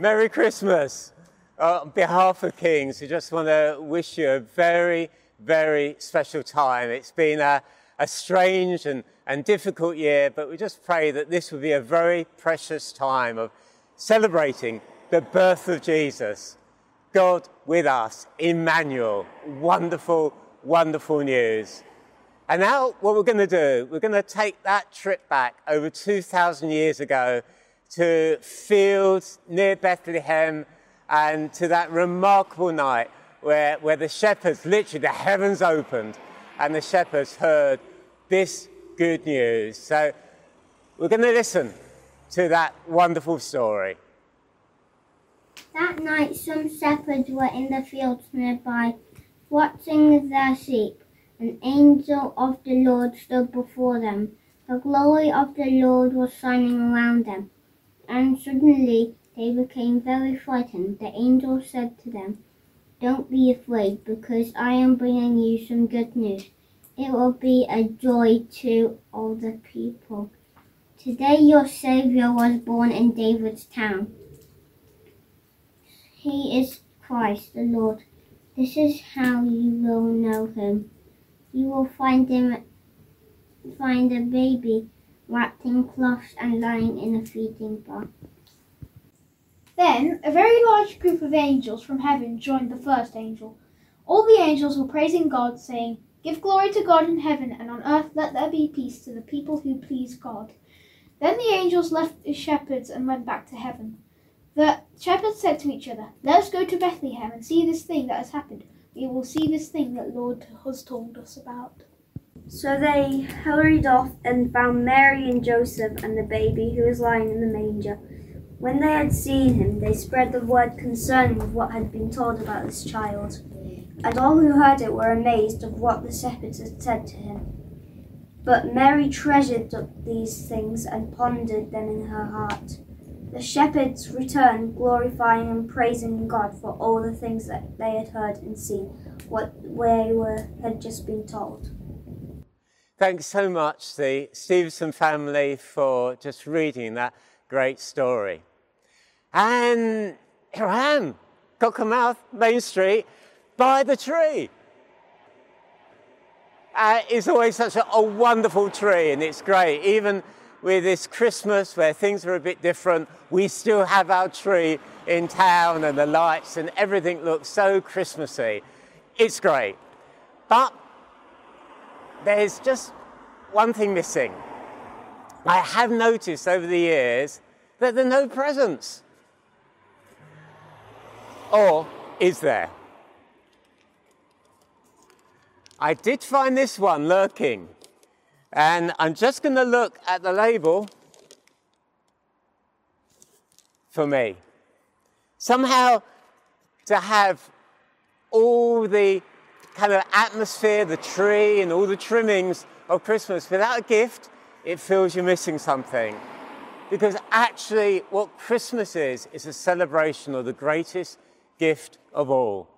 Merry Christmas. Uh, on behalf of King's, we just want to wish you a very, very special time. It's been a, a strange and, and difficult year, but we just pray that this will be a very precious time of celebrating the birth of Jesus. God with us, Emmanuel. Wonderful, wonderful news. And now, what we're going to do, we're going to take that trip back over 2,000 years ago to fields near Bethlehem and to that remarkable night where, where the shepherds, literally the heavens opened and the shepherds heard this good news. So we're going to listen to that wonderful story. That night, some shepherds were in the fields nearby, watching their sheep. An angel of the Lord stood before them. The glory of the Lord was shining around them and suddenly they became very frightened. The angel said to them, Don't be afraid, because I am bringing you some good news. It will be a joy to all the people. Today your Saviour was born in David's town. He is Christ the Lord. This is how you will know him. You will find him find a baby wrapped in cloths and lying in a feeding bowl. Then a very large group of angels from heaven joined the first angel. All the angels were praising God, saying, Give glory to God in heaven, and on earth let there be peace to the people who please God. Then the angels left the shepherds and went back to heaven. The shepherds said to each other, Let us go to Bethlehem and see this thing that has happened. We will see this thing that Lord has told us about. So they hurried off and found Mary and Joseph and the baby who was lying in the manger. When they had seen him, they spread the word concerning what had been told about this child. And all who heard it were amazed of what the shepherds had said to him. But Mary treasured up these things and pondered them in her heart. The shepherds returned, glorifying and praising God for all the things that they had heard and seen, what they were had just been told. Thanks so much, the Stevenson family, for just reading that great story. And here I am, Cockermouth, Main Street, by the tree. Uh, it's always such a, a wonderful tree, and it's great. Even with this Christmas, where things are a bit different, we still have our tree in town, and the lights, and everything looks so Christmassy. It's great. But there's just one thing missing. I have noticed over the years that there are no presents. Or is there? I did find this one lurking, and I'm just going to look at the label for me. Somehow, to have all the kind of atmosphere, the tree, and all the trimmings of Christmas without a gift, it feels you're missing something. Because actually, what Christmas is, is a celebration of the greatest gift of all.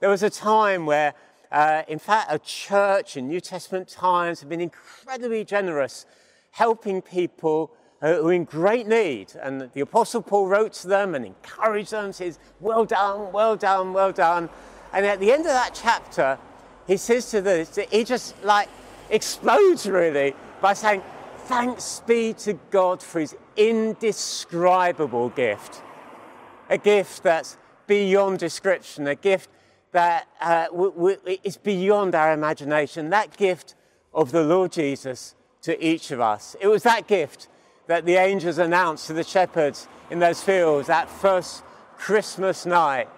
There was a time where, uh, in fact, a church in New Testament times had been incredibly generous, helping people uh, who are in great need. And the Apostle Paul wrote to them and encouraged them, says, Well done, well done, well done. And at the end of that chapter, he says to them, he just like explodes really by saying, Thanks be to God for his indescribable gift. A gift that's beyond description, a gift that uh, w- w- is beyond our imagination, that gift of the Lord Jesus to each of us. It was that gift that the angels announced to the shepherds in those fields that first Christmas night.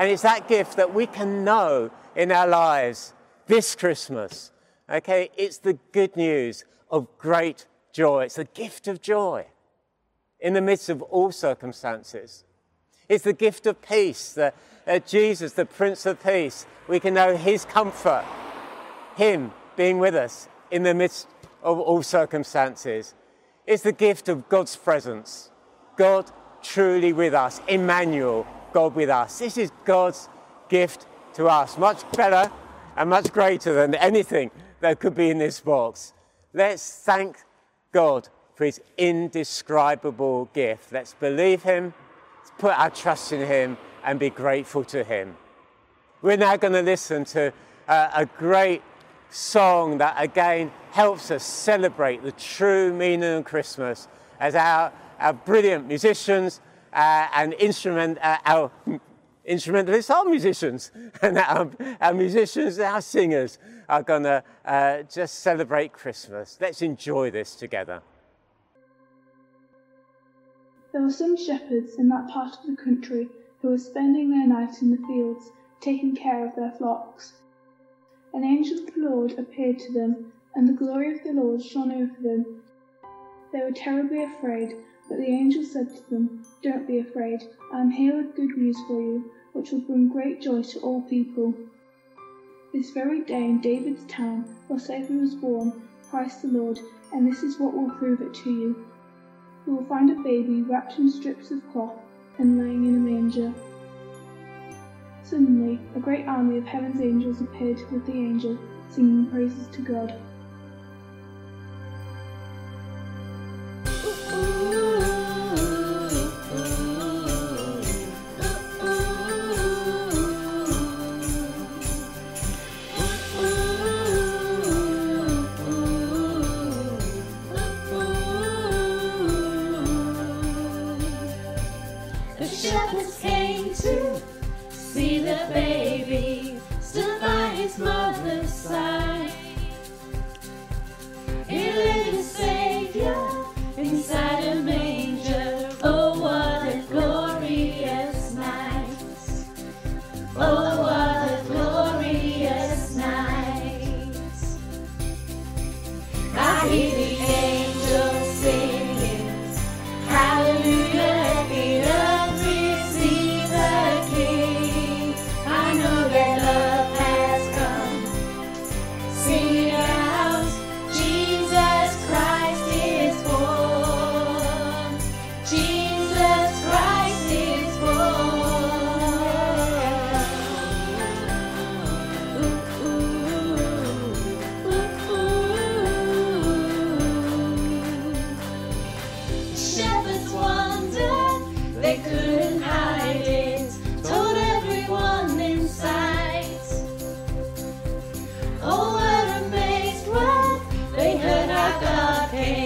And it's that gift that we can know in our lives this Christmas. Okay, it's the good news of great joy. It's the gift of joy in the midst of all circumstances. It's the gift of peace that uh, Jesus, the Prince of Peace, we can know His comfort, Him being with us in the midst of all circumstances. It's the gift of God's presence, God truly with us, Emmanuel, God with us. This is God's gift to us, much better and much greater than anything that could be in this box. Let's thank God for his indescribable gift. Let's believe him, let's put our trust in Him and be grateful to Him. We're now going to listen to uh, a great song that again helps us celebrate the true meaning of Christmas as our, our brilliant musicians and instrument, uh, our instrumentalists are musicians, and our, our musicians our singers are going to uh, just celebrate Christmas. Let's enjoy this together. There were some shepherds in that part of the country who were spending their night in the fields, taking care of their flocks. An angel of the Lord appeared to them, and the glory of the Lord shone over them. They were terribly afraid, but the angel said to them, Don't be afraid, I am here with good news for you, which will bring great joy to all people. This very day in David's town, a Saviour was born, Christ the Lord, and this is what will prove it to you. You will find a baby wrapped in strips of cloth and lying in a manger. Suddenly, a great army of heaven's angels appeared with the angel, singing praises to God. Our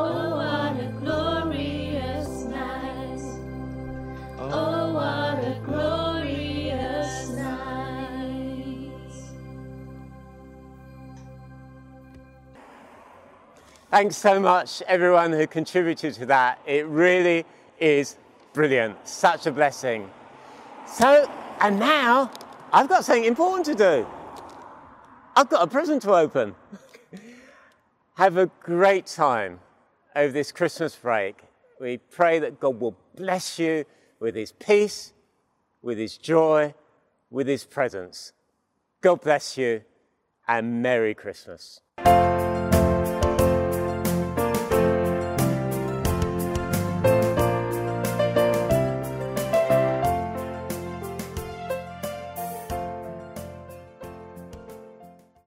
Oh, what a glorious night. Oh, what a glorious night. Thanks so much, everyone who contributed to that. It really is brilliant. Such a blessing. So, and now I've got something important to do. I've got a present to open. Have a great time over this Christmas break. We pray that God will bless you with His peace, with His joy, with His presence. God bless you and Merry Christmas.